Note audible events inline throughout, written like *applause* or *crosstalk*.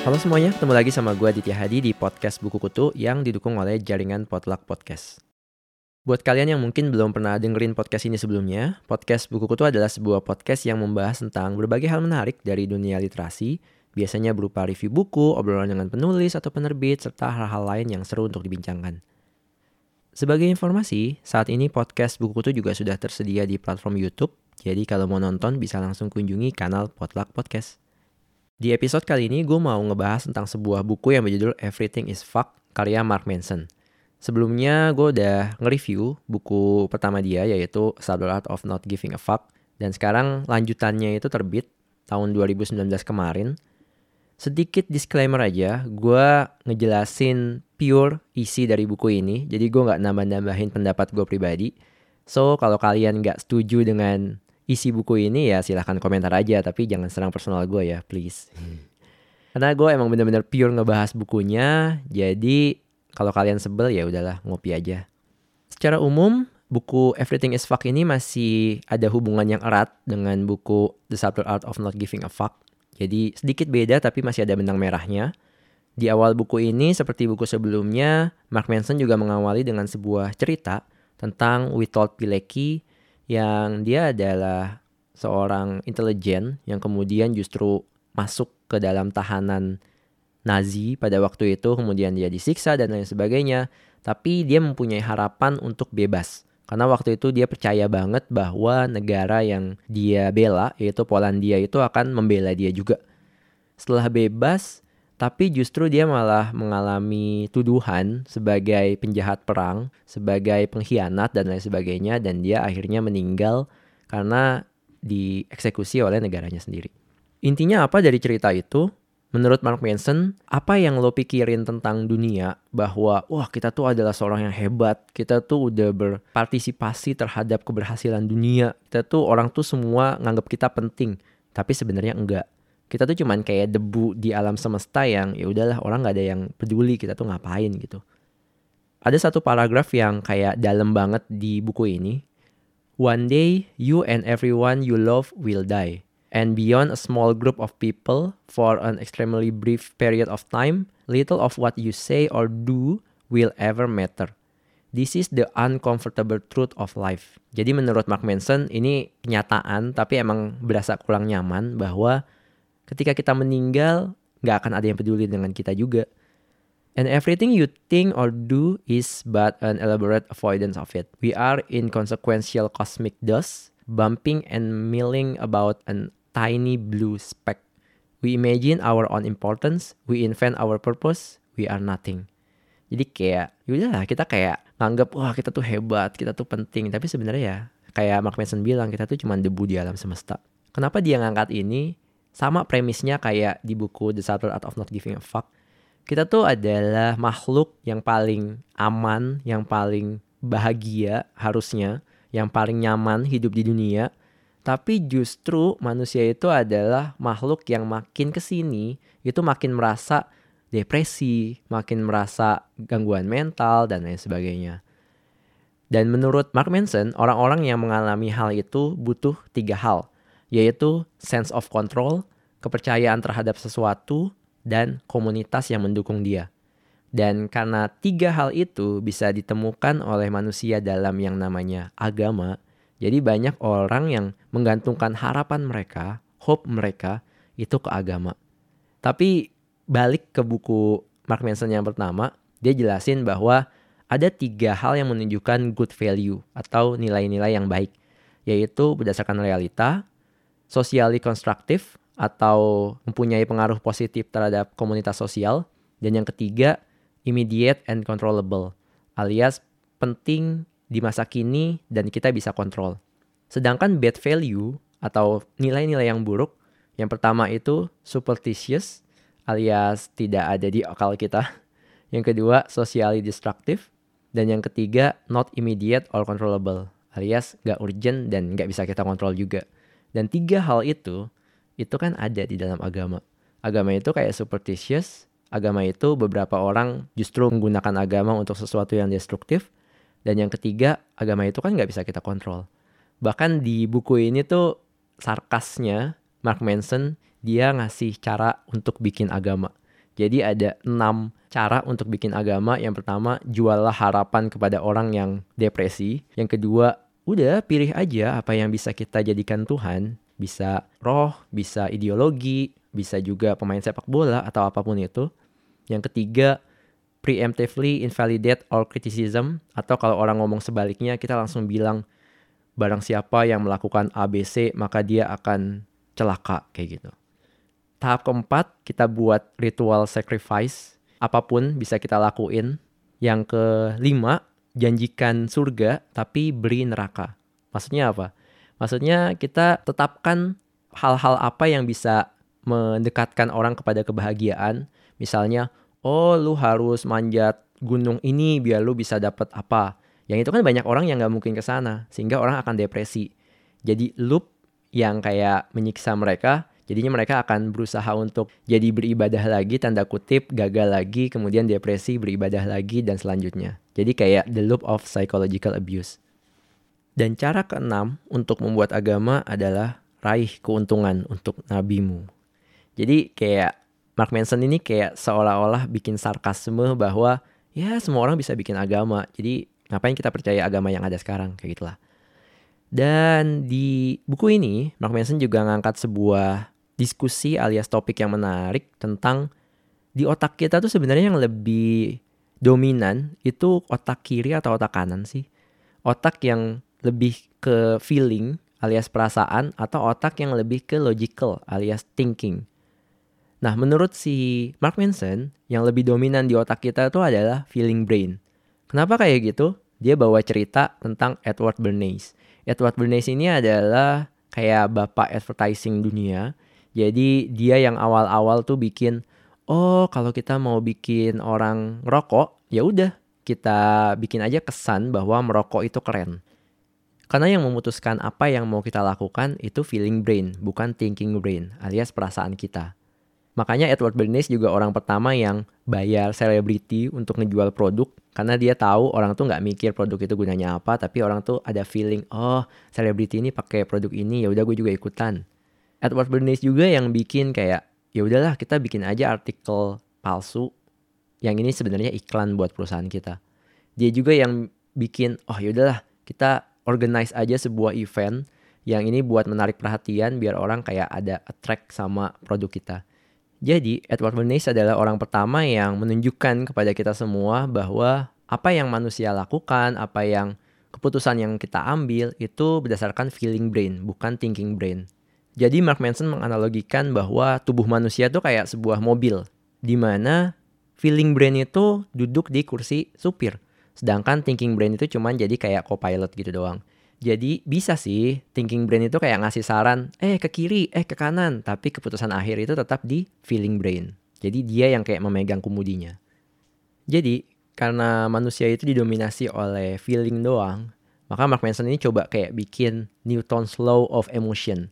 Halo semuanya, ketemu lagi sama gue Aditya Hadi di podcast Buku Kutu yang didukung oleh jaringan Potluck Podcast. Buat kalian yang mungkin belum pernah dengerin podcast ini sebelumnya, podcast Buku Kutu adalah sebuah podcast yang membahas tentang berbagai hal menarik dari dunia literasi, biasanya berupa review buku, obrolan dengan penulis atau penerbit, serta hal-hal lain yang seru untuk dibincangkan. Sebagai informasi, saat ini podcast Buku Kutu juga sudah tersedia di platform YouTube, jadi kalau mau nonton bisa langsung kunjungi kanal Potluck Podcast. Di episode kali ini gue mau ngebahas tentang sebuah buku yang berjudul Everything is Fuck karya Mark Manson. Sebelumnya gue udah nge-review buku pertama dia yaitu Subtle Art of Not Giving a Fuck dan sekarang lanjutannya itu terbit tahun 2019 kemarin. Sedikit disclaimer aja, gue ngejelasin pure isi dari buku ini, jadi gue nggak nambah-nambahin pendapat gue pribadi. So kalau kalian nggak setuju dengan isi buku ini ya silahkan komentar aja. Tapi jangan serang personal gue ya please. Karena gue emang bener-bener pure ngebahas bukunya. Jadi kalau kalian sebel ya udahlah ngopi aja. Secara umum buku Everything is Fuck ini masih ada hubungan yang erat dengan buku The Subtle Art of Not Giving a Fuck. Jadi sedikit beda tapi masih ada benang merahnya di awal buku ini seperti buku sebelumnya Mark Manson juga mengawali dengan sebuah cerita tentang Witold Pilecki yang dia adalah seorang intelijen yang kemudian justru masuk ke dalam tahanan Nazi pada waktu itu, kemudian dia disiksa dan lain sebagainya. Tapi dia mempunyai harapan untuk bebas. Karena waktu itu dia percaya banget bahwa negara yang dia bela, yaitu Polandia itu akan membela dia juga. Setelah bebas, tapi justru dia malah mengalami tuduhan sebagai penjahat perang, sebagai pengkhianat dan lain sebagainya dan dia akhirnya meninggal karena dieksekusi oleh negaranya sendiri. Intinya apa dari cerita itu? Menurut Mark Manson, apa yang lo pikirin tentang dunia bahwa wah kita tuh adalah seorang yang hebat, kita tuh udah berpartisipasi terhadap keberhasilan dunia, kita tuh orang tuh semua nganggap kita penting, tapi sebenarnya enggak kita tuh cuman kayak debu di alam semesta yang ya udahlah orang nggak ada yang peduli kita tuh ngapain gitu. Ada satu paragraf yang kayak dalam banget di buku ini. One day you and everyone you love will die. And beyond a small group of people for an extremely brief period of time, little of what you say or do will ever matter. This is the uncomfortable truth of life. Jadi menurut Mark Manson ini kenyataan tapi emang berasa kurang nyaman bahwa ketika kita meninggal nggak akan ada yang peduli dengan kita juga. And everything you think or do is but an elaborate avoidance of it. We are inconsequential cosmic dust, bumping and milling about an tiny blue speck. We imagine our own importance, we invent our purpose, we are nothing. Jadi kayak, yaudah kita kayak nganggap, wah kita tuh hebat, kita tuh penting. Tapi sebenarnya ya, kayak Mark Manson bilang, kita tuh cuma debu di alam semesta. Kenapa dia ngangkat ini? Sama premisnya kayak di buku The Subtle Art of Not Giving a Fuck. Kita tuh adalah makhluk yang paling aman, yang paling bahagia harusnya, yang paling nyaman hidup di dunia. Tapi justru manusia itu adalah makhluk yang makin ke sini itu makin merasa depresi, makin merasa gangguan mental dan lain sebagainya. Dan menurut Mark Manson, orang-orang yang mengalami hal itu butuh tiga hal yaitu sense of control, kepercayaan terhadap sesuatu, dan komunitas yang mendukung dia. Dan karena tiga hal itu bisa ditemukan oleh manusia dalam yang namanya agama, jadi banyak orang yang menggantungkan harapan mereka, hope mereka itu ke agama. Tapi balik ke buku Mark Manson yang pertama, dia jelasin bahwa ada tiga hal yang menunjukkan good value atau nilai-nilai yang baik, yaitu berdasarkan realita, socially konstruktif atau mempunyai pengaruh positif terhadap komunitas sosial. Dan yang ketiga, immediate and controllable alias penting di masa kini dan kita bisa kontrol. Sedangkan bad value atau nilai-nilai yang buruk, yang pertama itu superstitious alias tidak ada di akal kita. *laughs* Yang kedua, socially destructive. Dan yang ketiga, not immediate or controllable alias gak urgent dan gak bisa kita kontrol juga. Dan tiga hal itu, itu kan ada di dalam agama. Agama itu kayak superstitious, agama itu beberapa orang justru menggunakan agama untuk sesuatu yang destruktif, Dan yang ketiga, agama itu kan nggak bisa kita kontrol. Bahkan di buku ini tuh sarkasnya Mark Manson dia ngasih cara untuk bikin agama. Jadi ada enam cara untuk bikin agama. Yang pertama, juallah harapan kepada orang yang depresi. Yang kedua, udah pilih aja apa yang bisa kita jadikan Tuhan. Bisa roh, bisa ideologi, bisa juga pemain sepak bola atau apa pun itu. Yang ketiga, preemptively invalidate all criticism atau kalau orang ngomong sebaliknya kita langsung bilang barang siapa yang melakukan ABC maka dia akan celaka kayak gitu. Tahap keempat kita buat ritual sacrifice apa pun bisa kita lakuin. Yang kelima janjikan surga tapi beri neraka. Maksudnya apa? Maksudnya kita tetapkan hal-hal apa yang bisa mendekatkan orang kepada kebahagiaan. Misalnya, oh lu harus manjat gunung ini biar lu bisa dapat apa. Yang itu kan banyak orang yang nggak mungkin ke sana, sehingga orang akan depresi. Jadi loop yang kayak menyiksa mereka, jadinya mereka akan berusaha untuk jadi beribadah lagi, tanda kutip, gagal lagi, kemudian depresi, beribadah lagi, dan selanjutnya. Jadi kayak the loop of psychological abuse. Dan cara keenam untuk membuat agama adalah raih keuntungan untuk nabimu. Jadi kayak Mark Manson ini kayak seolah-olah bikin sarkasme bahwa ya semua orang bisa bikin agama. Jadi ngapain kita percaya agama yang ada sekarang kayak gitulah. Dan di buku ini Mark Manson juga ngangkat sebuah diskusi alias topik yang menarik tentang di otak kita tuh sebenarnya yang lebih dominan itu otak kiri atau otak kanan sih. Otak yang lebih ke feeling alias perasaan atau otak yang lebih ke logical alias thinking. Nah, menurut si Mark Manson, yang lebih dominan di otak kita itu adalah feeling brain. Kenapa kayak gitu? Dia bawa cerita tentang Edward Bernays. Edward Bernays ini adalah kayak bapak advertising dunia. Jadi dia yang awal-awal tuh bikin, oh kalau kita mau bikin orang ngerokok, ya udah kita bikin aja kesan bahwa merokok itu keren. Karena yang memutuskan apa yang mau kita lakukan itu feeling brain, bukan thinking brain, alias perasaan kita. Makanya Edward Bernays juga orang pertama yang bayar selebriti untuk ngejual produk karena dia tahu orang tuh nggak mikir produk itu gunanya apa tapi orang tuh ada feeling oh selebriti ini pakai produk ini ya udah gue juga ikutan. Edward Bernays juga yang bikin kayak ya udahlah kita bikin aja artikel palsu yang ini sebenarnya iklan buat perusahaan kita. Dia juga yang bikin oh ya udahlah kita organize aja sebuah event yang ini buat menarik perhatian biar orang kayak ada attract sama produk kita. Jadi, Edward Bernays adalah orang pertama yang menunjukkan kepada kita semua bahwa apa yang manusia lakukan, apa yang keputusan yang kita ambil itu berdasarkan feeling brain, bukan thinking brain. Jadi Mark Manson menganalogikan bahwa tubuh manusia itu kayak sebuah mobil, di mana feeling brain itu duduk di kursi supir, sedangkan thinking brain itu cuma jadi kayak co-pilot gitu doang. Jadi bisa sih thinking brain itu kayak ngasih saran, eh ke kiri, eh ke kanan, tapi keputusan akhir itu tetap di feeling brain. Jadi dia yang kayak memegang kemudinya. Jadi karena manusia itu didominasi oleh feeling doang, maka Mark Manson ini coba kayak bikin Newton's Law of Emotion.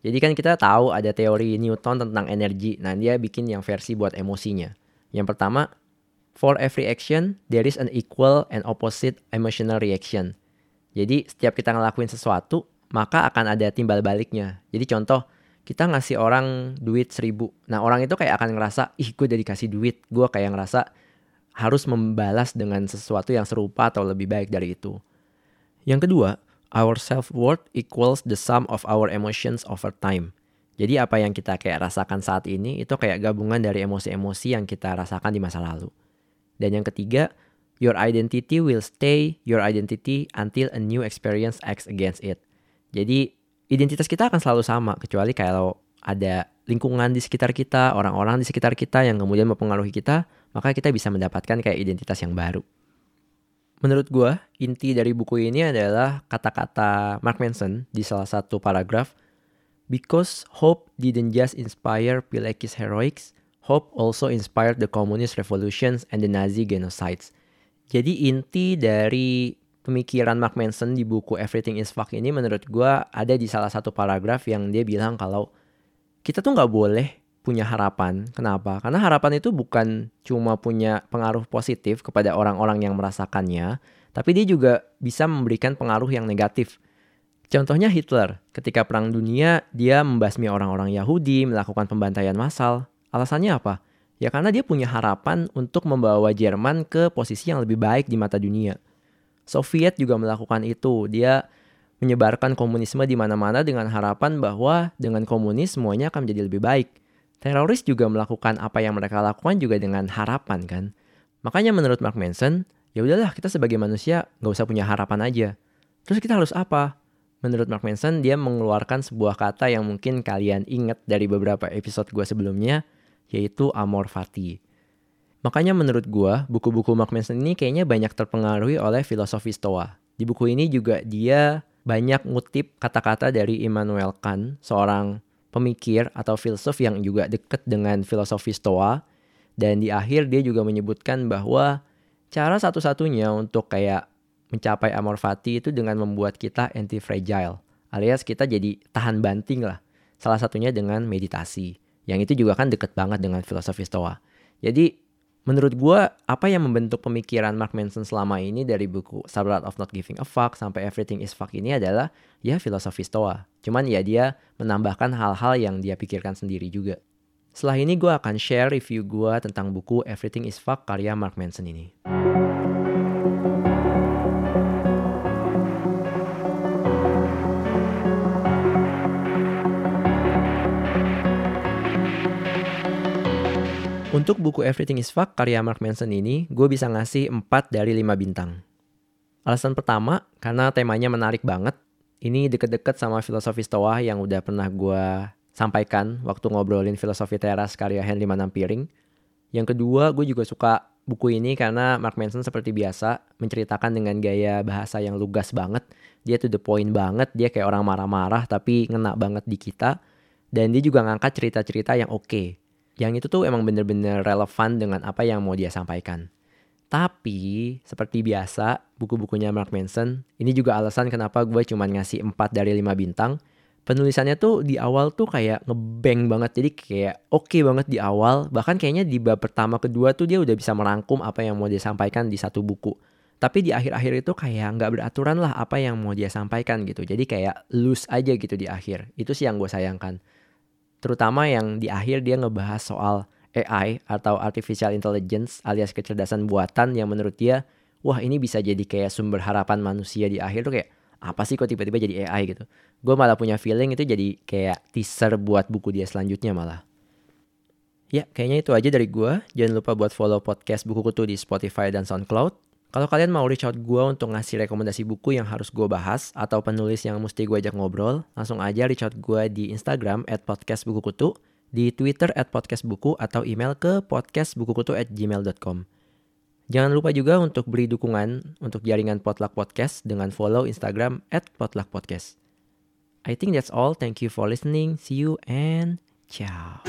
Jadi kan kita tahu ada teori Newton tentang energi. Nah, dia bikin yang versi buat emosinya. Yang pertama, for every action there is an equal and opposite emotional reaction. Jadi setiap kita ngelakuin sesuatu, maka akan ada timbal baliknya. Jadi contoh, kita ngasih orang duit seribu. Nah orang itu kayak akan ngerasa, ih gue udah dikasih duit. Gue kayak ngerasa harus membalas dengan sesuatu yang serupa atau lebih baik dari itu. Yang kedua, our self-worth equals the sum of our emotions over time. Jadi apa yang kita kayak rasakan saat ini itu kayak gabungan dari emosi-emosi yang kita rasakan di masa lalu. Dan yang ketiga, Your identity will stay your identity until a new experience acts against it. Jadi identitas kita akan selalu sama kecuali kalau ada lingkungan di sekitar kita, orang-orang di sekitar kita yang kemudian mempengaruhi kita, maka kita bisa mendapatkan kayak identitas yang baru. Menurut gue, inti dari buku ini adalah kata-kata Mark Manson di salah satu paragraf, Because hope didn't just inspire Pilecki's heroics, hope also inspired the communist revolutions and the Nazi genocides. Jadi inti dari pemikiran Mark Manson di buku Everything is Fuck ini menurut gue ada di salah satu paragraf yang dia bilang kalau kita tuh nggak boleh punya harapan. Kenapa? Karena harapan itu bukan cuma punya pengaruh positif kepada orang-orang yang merasakannya, Tapi dia juga bisa memberikan pengaruh yang negatif. Contohnya Hitler, ketika Perang Dunia, dia membasmi orang-orang Yahudi, melakukan pembantaian massal. Alasannya apa? Ya karena dia punya harapan untuk membawa Jerman ke posisi yang lebih baik di mata dunia. Soviet juga melakukan itu. Dia menyebarkan komunisme di mana-mana dengan harapan bahwa dengan komunis semuanya akan menjadi lebih baik. Teroris juga melakukan apa yang mereka lakukan juga dengan harapan kan. Makanya menurut Mark Manson, ya udahlah kita sebagai manusia nggak usah punya harapan aja. Terus kita harus apa? menurut Mark Manson dia mengeluarkan sebuah kata yang mungkin kalian ingat dari beberapa episode gue sebelumnya yaitu amor fati. Makanya menurut gue buku-buku Mark Manson ini kayaknya banyak terpengaruhi oleh filosofi Stoa. Di buku ini juga dia banyak ngutip kata-kata dari Immanuel Kant, seorang pemikir atau filsuf yang juga dekat dengan filosofi Stoa. Dan di akhir dia juga menyebutkan bahwa cara satu-satunya untuk kayak mencapai amor fati itu dengan membuat kita anti fragile alias kita jadi tahan banting lah salah satunya dengan meditasi yang itu juga kan deket banget dengan filosofi stoa jadi menurut gue apa yang membentuk pemikiran Mark Manson selama ini dari buku Subtle of Not Giving a Fuck sampai Everything is Fuck ini adalah ya filosofi stoa cuman ya dia menambahkan hal-hal yang dia pikirkan sendiri juga setelah ini gue akan share review gue tentang buku Everything is Fuck karya Mark Manson ini. Untuk buku Everything is Fuck karya Mark Manson ini, gue bisa ngasih 4 dari 5 bintang. Alasan pertama, karena temanya menarik banget. Ini deket-deket sama filosofi Stoa yang udah pernah gue sampaikan waktu ngobrolin filosofi teras karya Henry Manampiring. Yang kedua, gue juga suka buku ini karena Mark Manson seperti biasa menceritakan dengan gaya bahasa yang lugas banget. Dia to the point banget, dia kayak orang marah-marah tapi ngena banget di kita. Dan dia juga ngangkat cerita-cerita yang oke. Okay yang itu tuh emang bener-bener relevan dengan apa yang mau dia sampaikan. Tapi, seperti biasa, buku-bukunya Mark Manson, ini juga alasan kenapa gue cuma ngasih 4 dari 5 bintang. Penulisannya tuh di awal tuh kayak ngebang banget, jadi kayak oke okay banget di awal. Bahkan kayaknya di bab pertama kedua tuh dia udah bisa merangkum apa yang mau dia sampaikan di satu buku. Tapi di akhir-akhir itu kayak nggak beraturan lah apa yang mau dia sampaikan gitu. Jadi kayak loose aja gitu di akhir. Itu sih yang gue sayangkan terutama yang di akhir dia ngebahas soal AI atau artificial intelligence alias kecerdasan buatan yang menurut dia wah ini bisa jadi kayak sumber harapan manusia di akhir tuh kayak apa sih kok tiba-tiba jadi AI gitu? Gue malah punya feeling itu jadi kayak teaser buat buku dia selanjutnya malah. Ya kayaknya itu aja dari gue jangan lupa buat follow podcast buku kutu di Spotify dan SoundCloud kalau kalian mau reach out gue untuk ngasih rekomendasi buku yang harus gue bahas atau penulis yang mesti gue ajak ngobrol, langsung aja reach out gue di Instagram at podcastbukukutu, di Twitter at podcastbuku, atau email ke podcastbukukutu at gmail.com. Jangan lupa juga untuk beri dukungan untuk jaringan Potluck Podcast dengan follow Instagram at Potluck Podcast. I think that's all. Thank you for listening. See you and ciao.